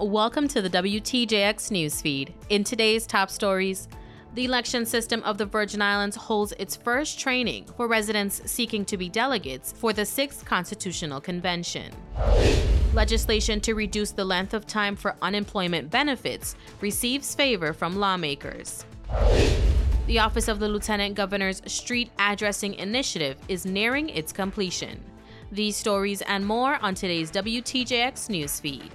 Welcome to the WTJX newsfeed. In today's top stories, the election system of the Virgin Islands holds its first training for residents seeking to be delegates for the 6th Constitutional Convention. Legislation to reduce the length of time for unemployment benefits receives favor from lawmakers. The Office of the Lieutenant Governor's Street Addressing Initiative is nearing its completion. These stories and more on today's WTJX newsfeed.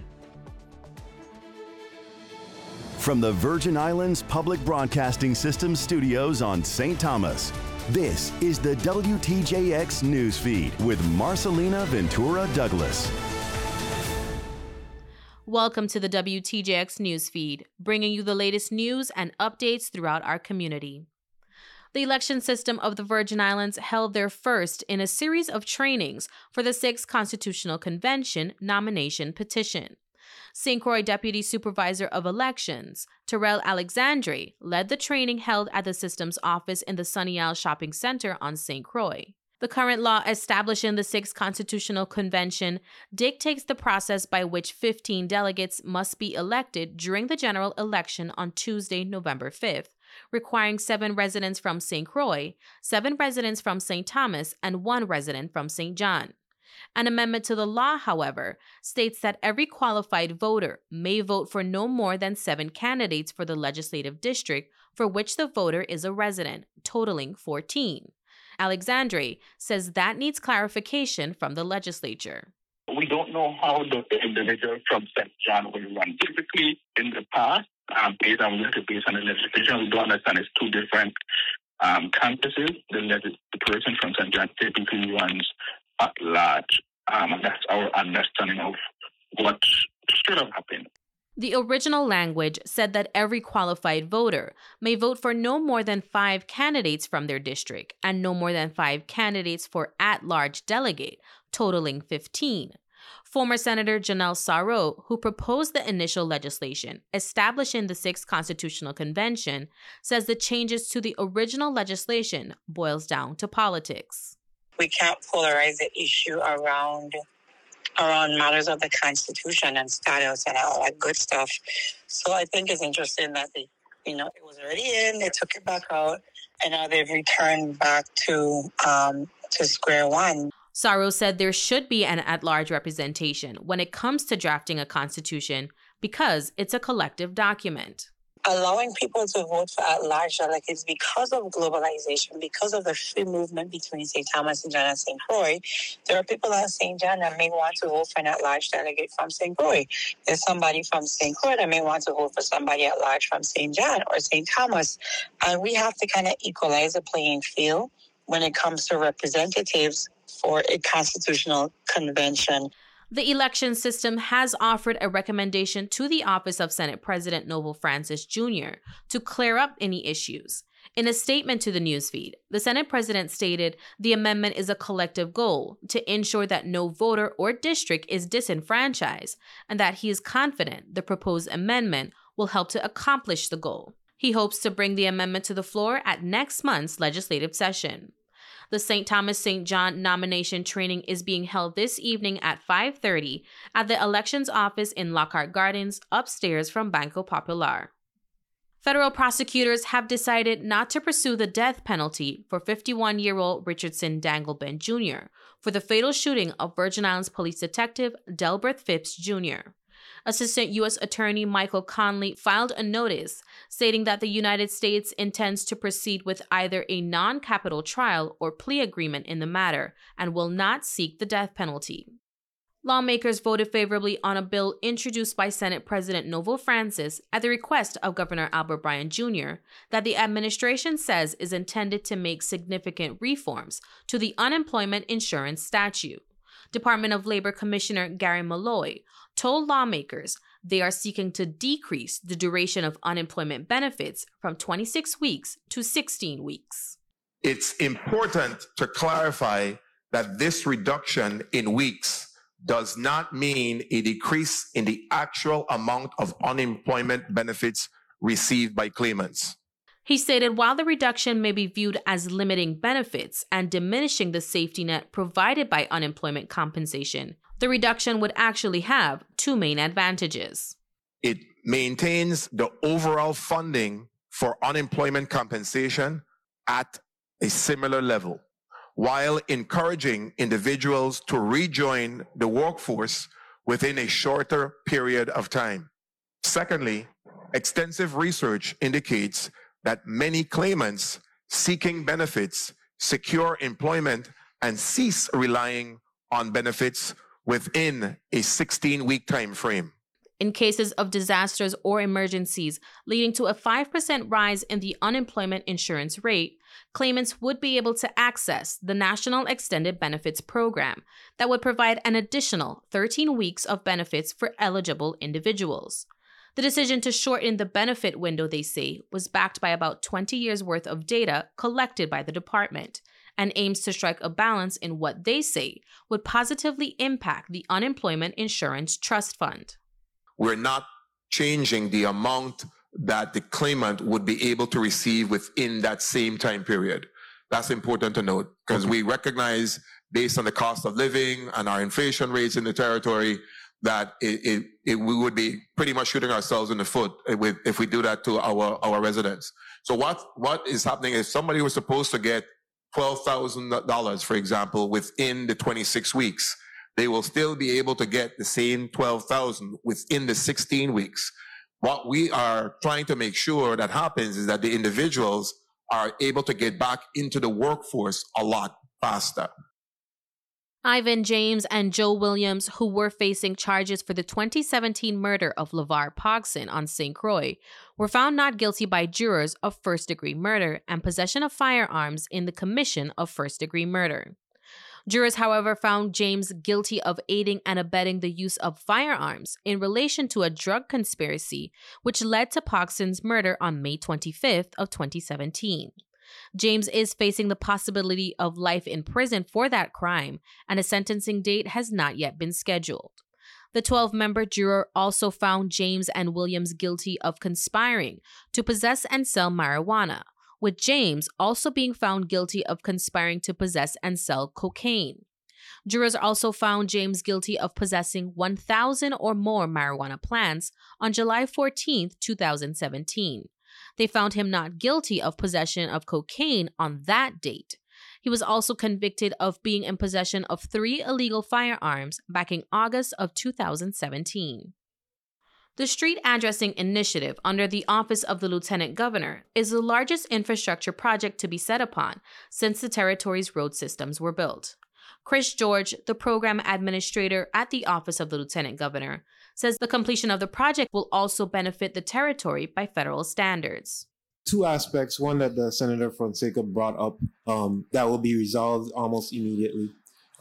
From the Virgin Islands Public Broadcasting System studios on St. Thomas, this is the WTJX newsfeed with Marcelina Ventura Douglas. Welcome to the WTJX newsfeed, bringing you the latest news and updates throughout our community. The election system of the Virgin Islands held their first in a series of trainings for the 6th Constitutional Convention nomination petition. St. Croix Deputy Supervisor of Elections, Terrell Alexandre, led the training held at the system's office in the Sunny Isle Shopping Center on St. Croix. The current law establishing the 6th Constitutional Convention dictates the process by which 15 delegates must be elected during the general election on Tuesday, November 5th, requiring seven residents from St. Croix, seven residents from St. Thomas, and one resident from St. John. An amendment to the law, however, states that every qualified voter may vote for no more than seven candidates for the legislative district for which the voter is a resident, totaling 14. Alexandre says that needs clarification from the legislature. We don't know how the individual from St. John will run. Typically, in the past, um, based on based on the legislation, we don't understand it's two different um, campuses. The, the person from St. John typically runs at large. Um, and that's our understanding of what should have happened. The original language said that every qualified voter may vote for no more than five candidates from their district and no more than five candidates for at large delegate, totaling 15. Former Senator Janelle Sarauw, who proposed the initial legislation establishing the Sixth Constitutional Convention, says the changes to the original legislation boils down to politics we can't polarize the issue around around matters of the Constitution and status and all that good stuff. So I think it's interesting that they, you know, it was already in, they took it back out, and now they've returned back to um, to square one. Sarauw said there should be an at large representation when it comes to drafting a constitution because it's a collective document allowing people to vote for at large delegates because of globalization, because of the free movement between St. Thomas and John and St. Croix, there are people at St. John that may want to vote for an at large delegate from St. Croix. There's somebody from St. Croix that may want to vote for somebody at large from St. John or St. Thomas. And we have to kind of equalize the playing field when it comes to representatives for a constitutional convention. The election system has offered a recommendation to the office of Senate President Novelle Francis Jr. to clear up any issues. In a statement to the newsfeed, the Senate president stated the amendment is a collective goal to ensure that no voter or district is disenfranchised and that he is confident the proposed amendment will help to accomplish the goal. He hopes to bring the amendment to the floor at next month's legislative session. The St. Thomas St. John nomination training is being held this evening at 5:30 at the elections office in Lockhart Gardens upstairs from Banco Popular. Federal prosecutors have decided not to pursue the death penalty for 51 year old Richardson Dangleben Jr. for the fatal shooting of Virgin Islands police detective Delbert Phipps Jr. Assistant U.S. Attorney Michael Conley filed a notice stating that the United States intends to proceed with either a non capital trial or plea agreement in the matter and will not seek the death penalty. Lawmakers voted favorably on a bill introduced by Senate President Novelle Francis at the request of Governor Albert Bryan Jr. that the administration says is intended to make significant reforms to the unemployment insurance statute. Department of Labor Commissioner Gary Molloy told lawmakers they are seeking to decrease the duration of unemployment benefits from 26 weeks to 16 weeks. It's important to clarify that this reduction in weeks does not mean a decrease in the actual amount of unemployment benefits received by claimants. He stated while the reduction may be viewed as limiting benefits and diminishing the safety net provided by unemployment compensation, the reduction would actually have two main advantages. it maintains the overall funding for unemployment compensation at a similar level while encouraging individuals to rejoin the workforce within a shorter period of time. Secondly, extensive research indicates that many claimants seeking benefits secure employment and cease relying on benefits within a 16 week time frame. In cases of disasters or emergencies leading to a 5% rise in the unemployment insurance rate, claimants would be able to access the National Extended Benefits Program that would provide an additional 13 weeks of benefits for eligible individuals. The decision to shorten the benefit window, they say, was backed by about 20 years' worth of data collected by the department and aims to strike a balance in what they say would positively impact the Unemployment Insurance Trust Fund. We're not changing the amount that the claimant would be able to receive within that same time period. That's important to note because we recognize, based on the cost of living and our inflation rates in the territory, that it, it, it, we would be pretty much shooting ourselves in the foot if we do that to our, our residents. So what, what is happening is somebody was supposed to get $12,000, for example, within the 26 weeks, they will still be able to get the same 12,000 within the 16 weeks. What we are trying to make sure that happens is that the individuals are able to get back into the workforce a lot faster. Ivan James and Joe Williams, who were facing charges for the 2017 murder of LeVar Pogson on St. Croix, were found not guilty by jurors of first degree murder and possession of firearms in the commission of first degree murder. Jurors, however, found James guilty of aiding and abetting the use of firearms in relation to a drug conspiracy which led to Pogson's murder on May 25th of 2017. James is facing the possibility of life in prison for that crime, and a sentencing date has not yet been scheduled. The 12 member juror also found James and Williams guilty of conspiring to possess and sell marijuana, with James also being found guilty of conspiring to possess and sell cocaine. Jurors also found James guilty of possessing 1,000 or more marijuana plants on July 14, 2017. They found him not guilty of possession of cocaine on that date. He was also convicted of being in possession of three illegal firearms back in August of 2017. The Street Addressing Initiative under the Office of the Lieutenant Governor is the largest infrastructure project to be set upon since the territory's road systems were built. Chris George, the program administrator at the Office of the Lieutenant Governor, says the completion of the project will also benefit the territory by federal standards. Two aspects. One that the Senator Fonseca brought up um, that will be resolved almost immediately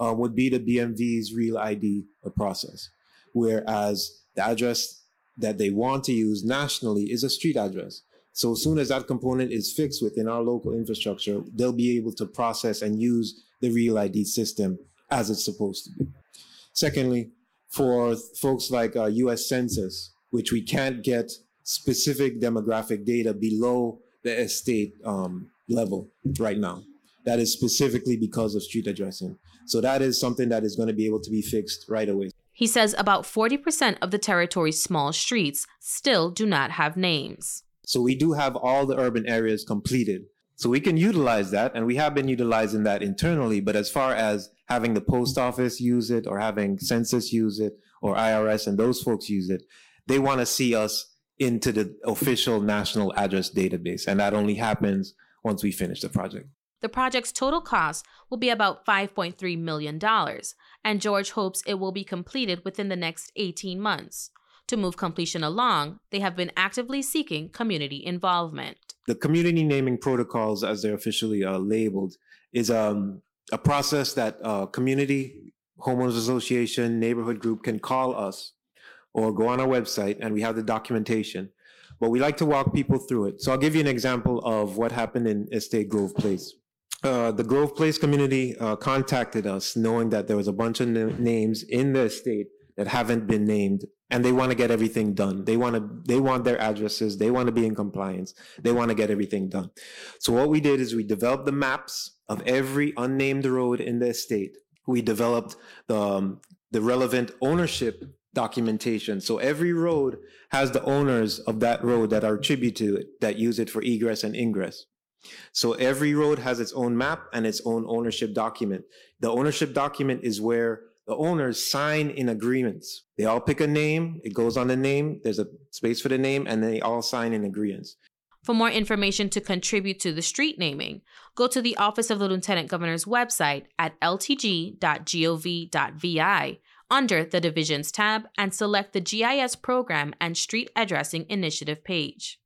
uh, would be the BMV's Real ID process, whereas the address that they want to use nationally is a street address. So as soon as that component is fixed within our local infrastructure, they'll be able to process and use the Real ID system as it's supposed to be. Secondly, for folks like uh, US Census, which we can't get specific demographic data below the estate um, level right now. That is specifically because of street addressing. So that is something that is going to be able to be fixed right away. He says about 40% of the territory's small streets still do not have names. So we do have all the urban areas completed. So we can utilize that, and we have been utilizing that internally. But as far as having the post office use it, or having census use it, or IRS and those folks use it, they want to see us into the official national address database. And that only happens once we finish the project. The project's total cost will be about $5.3 million, and George hopes it will be completed within the next 18 months. To move completion along, they have been actively seeking community involvement. The community naming protocols, as they're officially uh, labeled, is um, a process that uh, community, homeowners association, neighborhood group can call us or go on our website and we have the documentation. But we like to walk people through it. So I'll give you an example of what happened in Estate Grove Place. Uh, the Grove Place community uh, contacted us knowing that there was a bunch of names in the estate that haven't been named and they want to get everything done. They want to, they want their addresses. They want to be in compliance. They want to get everything done. So what we did is we developed the maps of every unnamed road in the estate. We developed the, um, the relevant ownership documentation. So every road has the owners of that road that are tribute to it that use it for egress and ingress. So every road has its own map and its own ownership document. The ownership document is where the owners sign in agreements. They all pick a name, it goes on the name, there's a space for the name, and they all sign in agreements. For more information to contribute to the street naming, go to the Office of the Lieutenant Governor's website at ltg.gov.vi under the Divisions tab and select the GIS Program and Street Addressing Initiative page.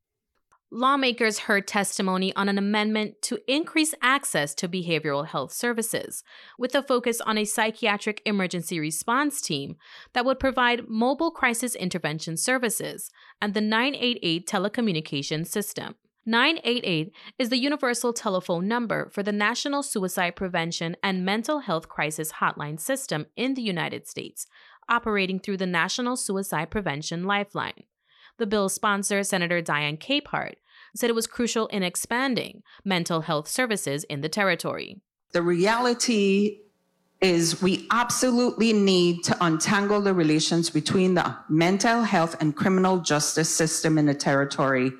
Lawmakers heard testimony on an amendment to increase access to behavioral health services, with a focus on a psychiatric emergency response team that would provide mobile crisis intervention services and the 988 telecommunications system. 988 is the universal telephone number for the National Suicide Prevention and Mental Health Crisis Hotline System in the United States, operating through the National Suicide Prevention Lifeline. The bill's sponsor, Senator Diane Capehart, said it was crucial in expanding mental health services in the territory. The reality is we absolutely need to untangle the relations between the mental health and criminal justice system in the territory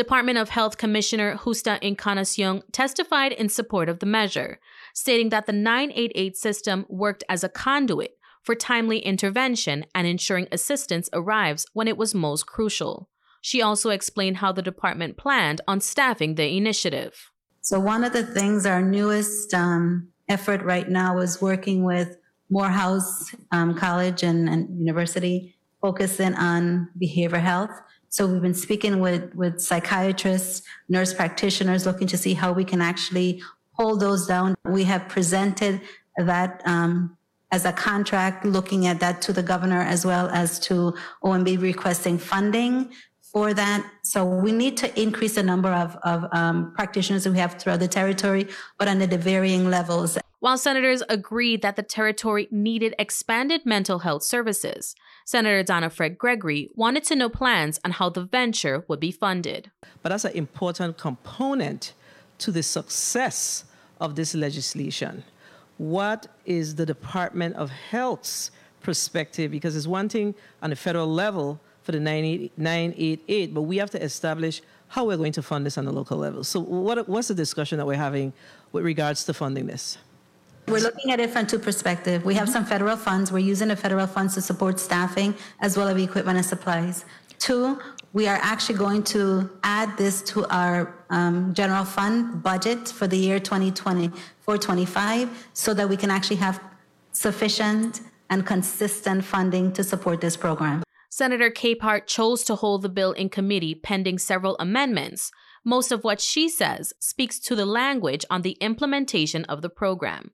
Department of Health Commissioner Justa Encarnacion testified in support of the measure, stating that the 988 system worked as a conduit for timely intervention and ensuring assistance arrives when it was most crucial. She also explained how the department planned on staffing the initiative. So, one of the things, our newest um, effort right now is working with Morehouse um, College and, and University, focusing on behavioral health. So we've been speaking with, with psychiatrists, nurse practitioners, looking to see how we can actually hold those down. We have presented that um, as a contract, looking at that to the governor as well as to OMB requesting funding for that. So we need to increase the number of, of um, practitioners we have throughout the territory, but under the varying levels. While senators agreed that the territory needed expanded mental health services, Senator Donna Frett-Gregory wanted to know plans on how the venture would be funded. But that's an important component to the success of this legislation. What is the Department of Health's perspective? Because it's one thing on the federal level for the 988, but we have to establish how we're going to fund this on the local level. So, what, what's the discussion that we're having with regards to funding this? We're looking at it from two perspectives. We have some federal funds. We're using the federal funds to support staffing as well as equipment and supplies. Two, we are actually going to add this to our um, general fund budget for the year 2024 25 so that we can actually have sufficient and consistent funding to support this program. Senator Capehart chose to hold the bill in committee pending several amendments, most of what she says speaks to the language on the implementation of the program.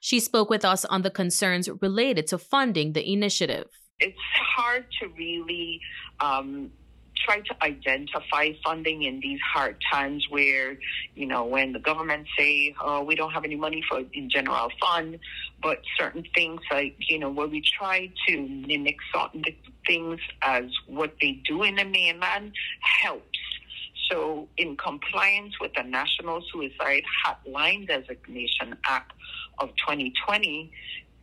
She spoke with us on the concerns related to funding the initiative. It's hard to really um, try to identify funding in these hard times where, you know, when the government say, oh, we don't have any money for in general fund, but certain things like, you know, where we try to mimic certain things as what they do in the mainland helps. So, in compliance with the National Suicide Hotline Designation Act, of 2020,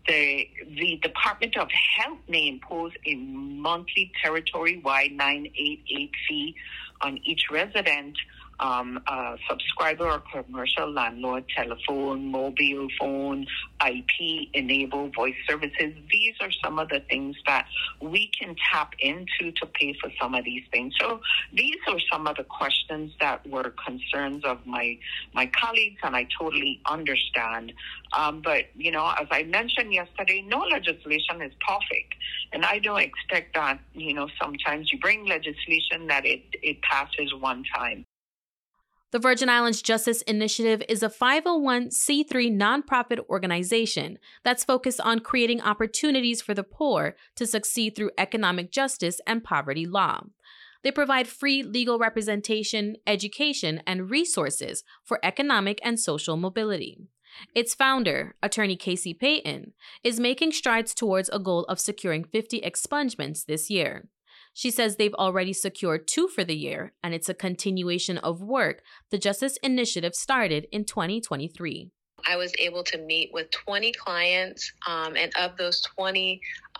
the, the Department of Health may impose a monthly territory-wide 988 fee on each resident um, subscriber or commercial landlord telephone, mobile phone, IP enabled voice services. These are some of the things that we can tap into to pay for some of these things. So these are some of the questions that were concerns of my my colleagues, and I totally understand. Um, but you know, as I mentioned yesterday, no legislation is perfect, and I don't expect that. You know, sometimes you bring legislation that it it passes one time. The Virgin Islands Justice Initiative is a 501c3 nonprofit organization that's focused on creating opportunities for the poor to succeed through economic justice and poverty law. They provide free legal representation, education, and resources for economic and social mobility. Its founder, attorney Casey Payton, is making strides towards a goal of securing 50 expungements this year. She says they've already secured two for the year, and it's a continuation of work the Justice Initiative started in 2023. I was able to meet with 20 clients, um, and of those 20,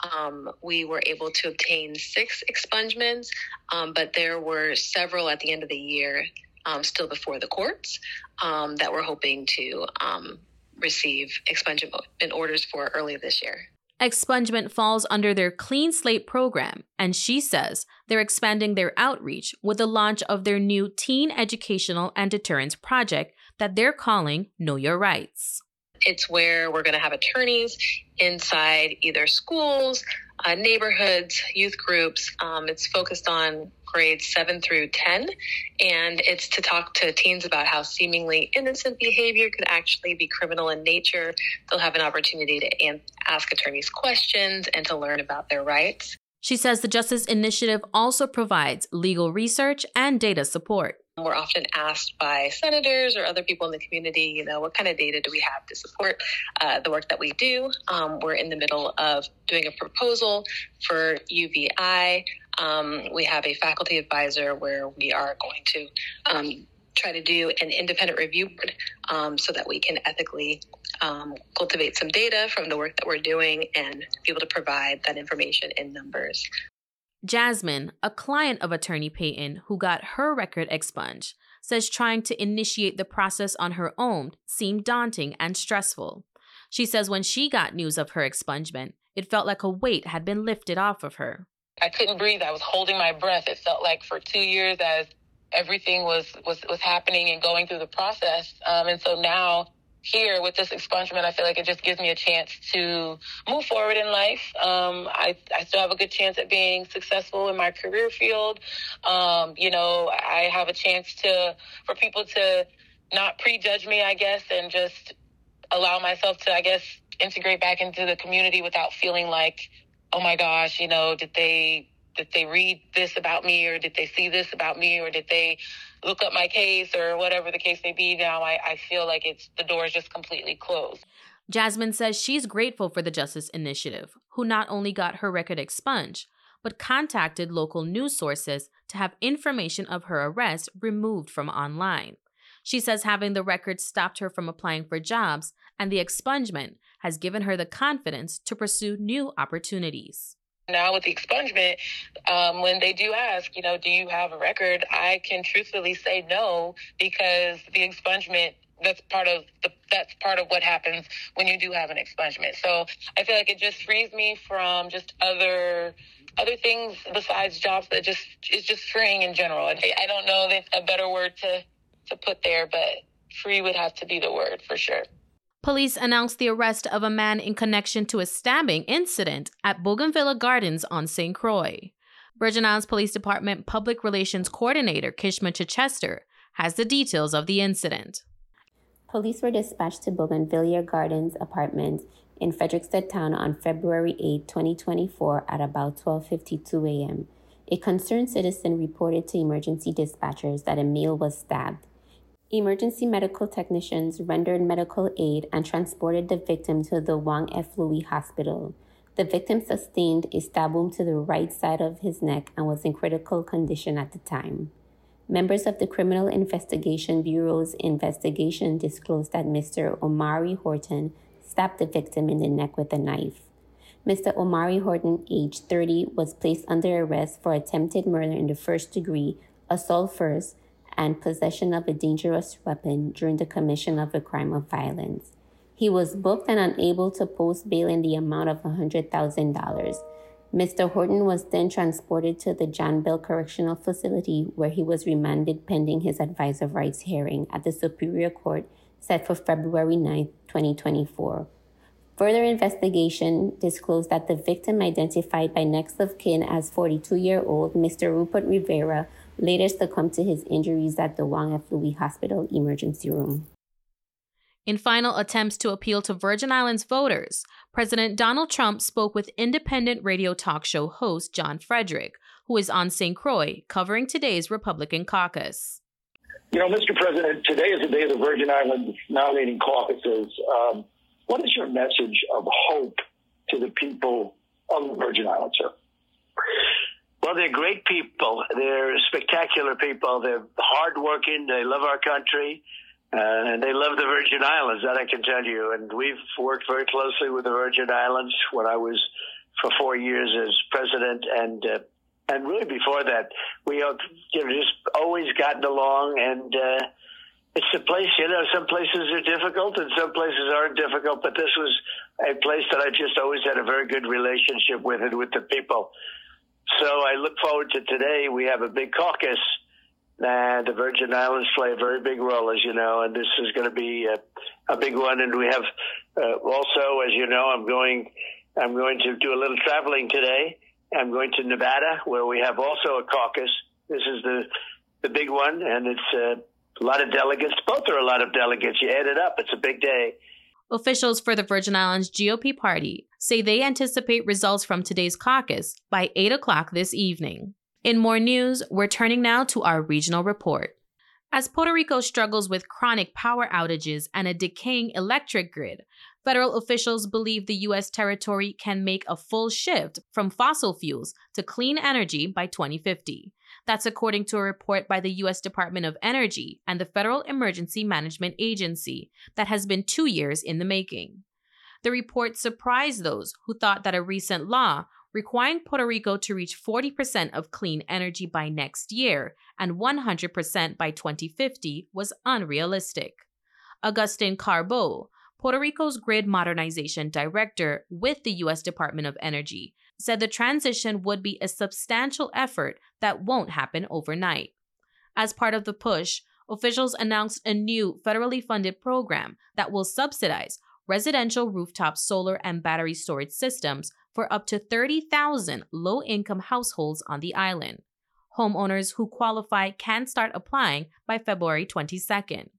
um, we were able to obtain six expungements, um, but there were several at the end of the year um, still before the courts um, that we're hoping to um, receive expungement orders for early this year. Expungement falls under their Clean Slate program, and she says they're expanding their outreach with the launch of their new teen educational and deterrence project that they're calling Know Your Rights. It's where we're going to have attorneys inside either schools, uh, neighborhoods, youth groups. Um, it's focused on grades 7 through 10, and it's to talk to teens about how seemingly innocent behavior could actually be criminal in nature. They'll have an opportunity to an- ask attorneys questions and to learn about their rights. She says the Justice Initiative also provides legal research and data support. We're often asked by senators or other people in the community, you know, what kind of data do we have to support uh, the work that we do? Um, we're in the middle of doing a proposal for UVI. Um, we have a faculty advisor where we are going to um, try to do an independent review board um, so that we can ethically um, cultivate some data from the work that we're doing and be able to provide that information in numbers. Jasmine, a client of attorney Payton who got her record expunged, says trying to initiate the process on her own seemed daunting and stressful. She says when she got news of her expungement, it felt like a weight had been lifted off of her. I couldn't breathe. I was holding my breath. It felt like for two years as everything was was was happening and going through the process. Um, and so now here with this expungement, I feel like it just gives me a chance to move forward in life. Um, I, I still have a good chance at being successful in my career field. Um, you know, I have a chance to, for people to not prejudge me, I guess, and just allow myself to, I guess, integrate back into the community without feeling like, oh my gosh, you know, did they did they read this about me or did they see this about me or did they look up my case or whatever the case may be now i, I feel like it's the door is just completely closed. Jasmine says she's grateful for the justice initiative who not only got her record expunged but contacted local news sources to have information of her arrest removed from online. She says having the record stopped her from applying for jobs and the expungement has given her the confidence to pursue new opportunities now with the expungement, um, when they do ask, you know, do you have a record? I can truthfully say no because the expungement that's part of the that's part of what happens when you do have an expungement. So I feel like it just frees me from just other other things besides jobs that just is just freeing in general. I, don't know a better word to to put there, but free would have to be the word for sure. Police announced the arrest of a man in connection to a stabbing incident at Bougainvillea Gardens on St. Croix. Virgin Islands Police Department Public Relations Coordinator Kishma Chichester has the details of the incident. Police were dispatched to Bougainvillea Gardens apartment in Frederiksted Town on February 8, 2024 at about 12:52 a.m. A concerned citizen reported to emergency dispatchers that a male was stabbed. Emergency medical technicians rendered medical aid and transported the victim to the Juan F. Luis Hospital. The victim sustained a stab wound to the right side of his neck and was in critical condition at the time. Members of the Criminal Investigation Bureau's investigation disclosed that Mr. Omari Horton stabbed the victim in the neck with a knife. Mr. Omari Horton, age 30, was placed under arrest for attempted murder in the first degree, assault first, and possession of a dangerous weapon during the commission of a crime of violence. He was booked and unable to post bail in the amount of $100,000. Mr. Horton was then transported to the John Bell Correctional Facility where he was remanded pending his advisor rights hearing at the Superior Court set for February 9, 2024. Further investigation disclosed that the victim, identified by next of kin as 42 year old Mr. Rupert Rivera, later succumbed to his injuries at the Juan F. Luis Hospital emergency room. In final attempts to appeal to Virgin Islands voters, President Donald Trump spoke with independent radio talk show host John Frederick, who is on St. Croix covering today's Republican caucus. You know, Mr. President, today is the day of the Virgin Islands nominating caucuses. Um, what is your message of hope to the people of the Virgin Islands, sir? Well, they're great people. They're spectacular people. They're hardworking. They love our country. Uh, and they love the Virgin Islands, that I can tell you. And we've worked very closely with the Virgin Islands when I was for four years as president, and uh, and really before that, we have you know, just always gotten along. And uh, it's a place, you know, some places are difficult and some places aren't difficult, but this was a place that I just always had a very good relationship with and with the people. So I look forward to today. We have a big caucus and the Virgin Islands play a very big role, as you know, and this is going to be a, a big one. And we have uh, also, as you know, I'm going, I'm going to do a little traveling today. I'm going to Nevada, where we have also a caucus. This is the the big one, and it's uh, a lot of delegates. Both are a lot of delegates. You add it up, it's a big day. Officials for the Virgin Islands GOP party say they anticipate results from today's caucus by 8 o'clock this evening. In more news, we're turning now to our regional report. As Puerto Rico struggles with chronic power outages and a decaying electric grid, federal officials believe the U.S. territory can make a full shift from fossil fuels to clean energy by 2050. That's according to a report by the U.S. Department of Energy and the Federal Emergency Management Agency that has been two years in the making. The report surprised those who thought that a recent law requiring Puerto Rico to reach 40% of clean energy by next year and 100% by 2050 was unrealistic. Augustin Carbo, Puerto Rico's grid modernization director with the U.S. Department of Energy, said the transition would be a substantial effort that won't happen overnight. As part of the push, officials announced a new federally funded program that will subsidize residential rooftop solar and battery storage systems for up to 30,000 low income households on the island. Homeowners who qualify can start applying by February 22nd.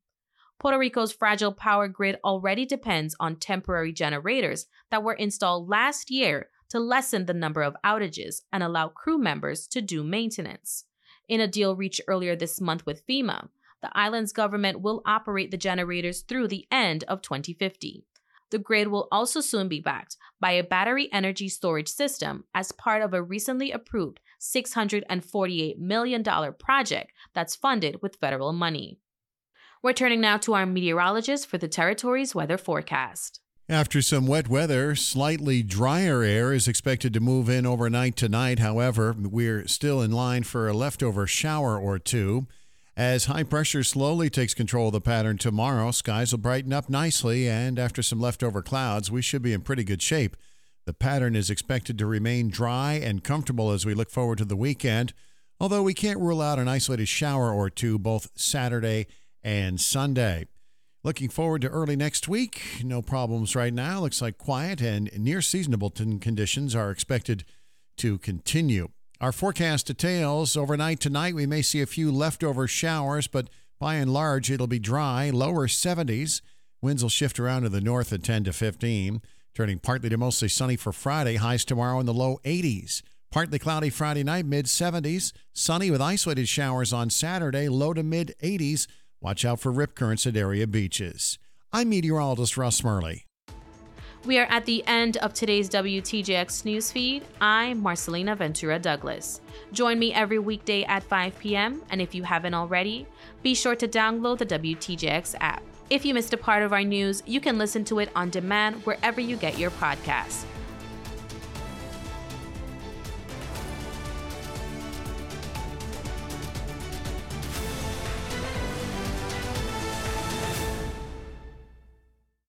Puerto Rico's fragile power grid already depends on temporary generators that were installed last year to lessen the number of outages and allow crew members to do maintenance. In a deal reached earlier this month with FEMA, the island's government will operate the generators through the end of 2050. The grid will also soon be backed by a battery energy storage system as part of a recently approved $648 million project that's funded with federal money. We're turning now to our meteorologist for the territory's weather forecast. After some wet weather, slightly drier air is expected to move in overnight tonight. However, we're still in line for a leftover shower or two. As high pressure slowly takes control of the pattern tomorrow, skies will brighten up nicely, and after some leftover clouds, we should be in pretty good shape. The pattern is expected to remain dry and comfortable as we look forward to the weekend, although we can't rule out an isolated shower or two both Saturday and Sunday. Looking forward to early next week. No problems right now. Looks like quiet and near seasonable conditions are expected to continue. Our forecast details overnight tonight, we may see a few leftover showers, but by and large, it'll be dry, lower 70s. Winds will shift around to the north at 10 to 15, turning partly to mostly sunny for Friday. Highs tomorrow in the low 80s. Partly cloudy Friday night, mid 70s. Sunny with isolated showers on Saturday, low to mid 80s. Watch out for rip currents at area beaches. I'm meteorologist Russ Murley. We are at the end of today's WTJX newsfeed. I'm Marcelina Ventura Douglas. Join me every weekday at 5 p.m., and if you haven't already, be sure to download the WTJX app. If you missed a part of our news, you can listen to it on demand wherever you get your podcasts.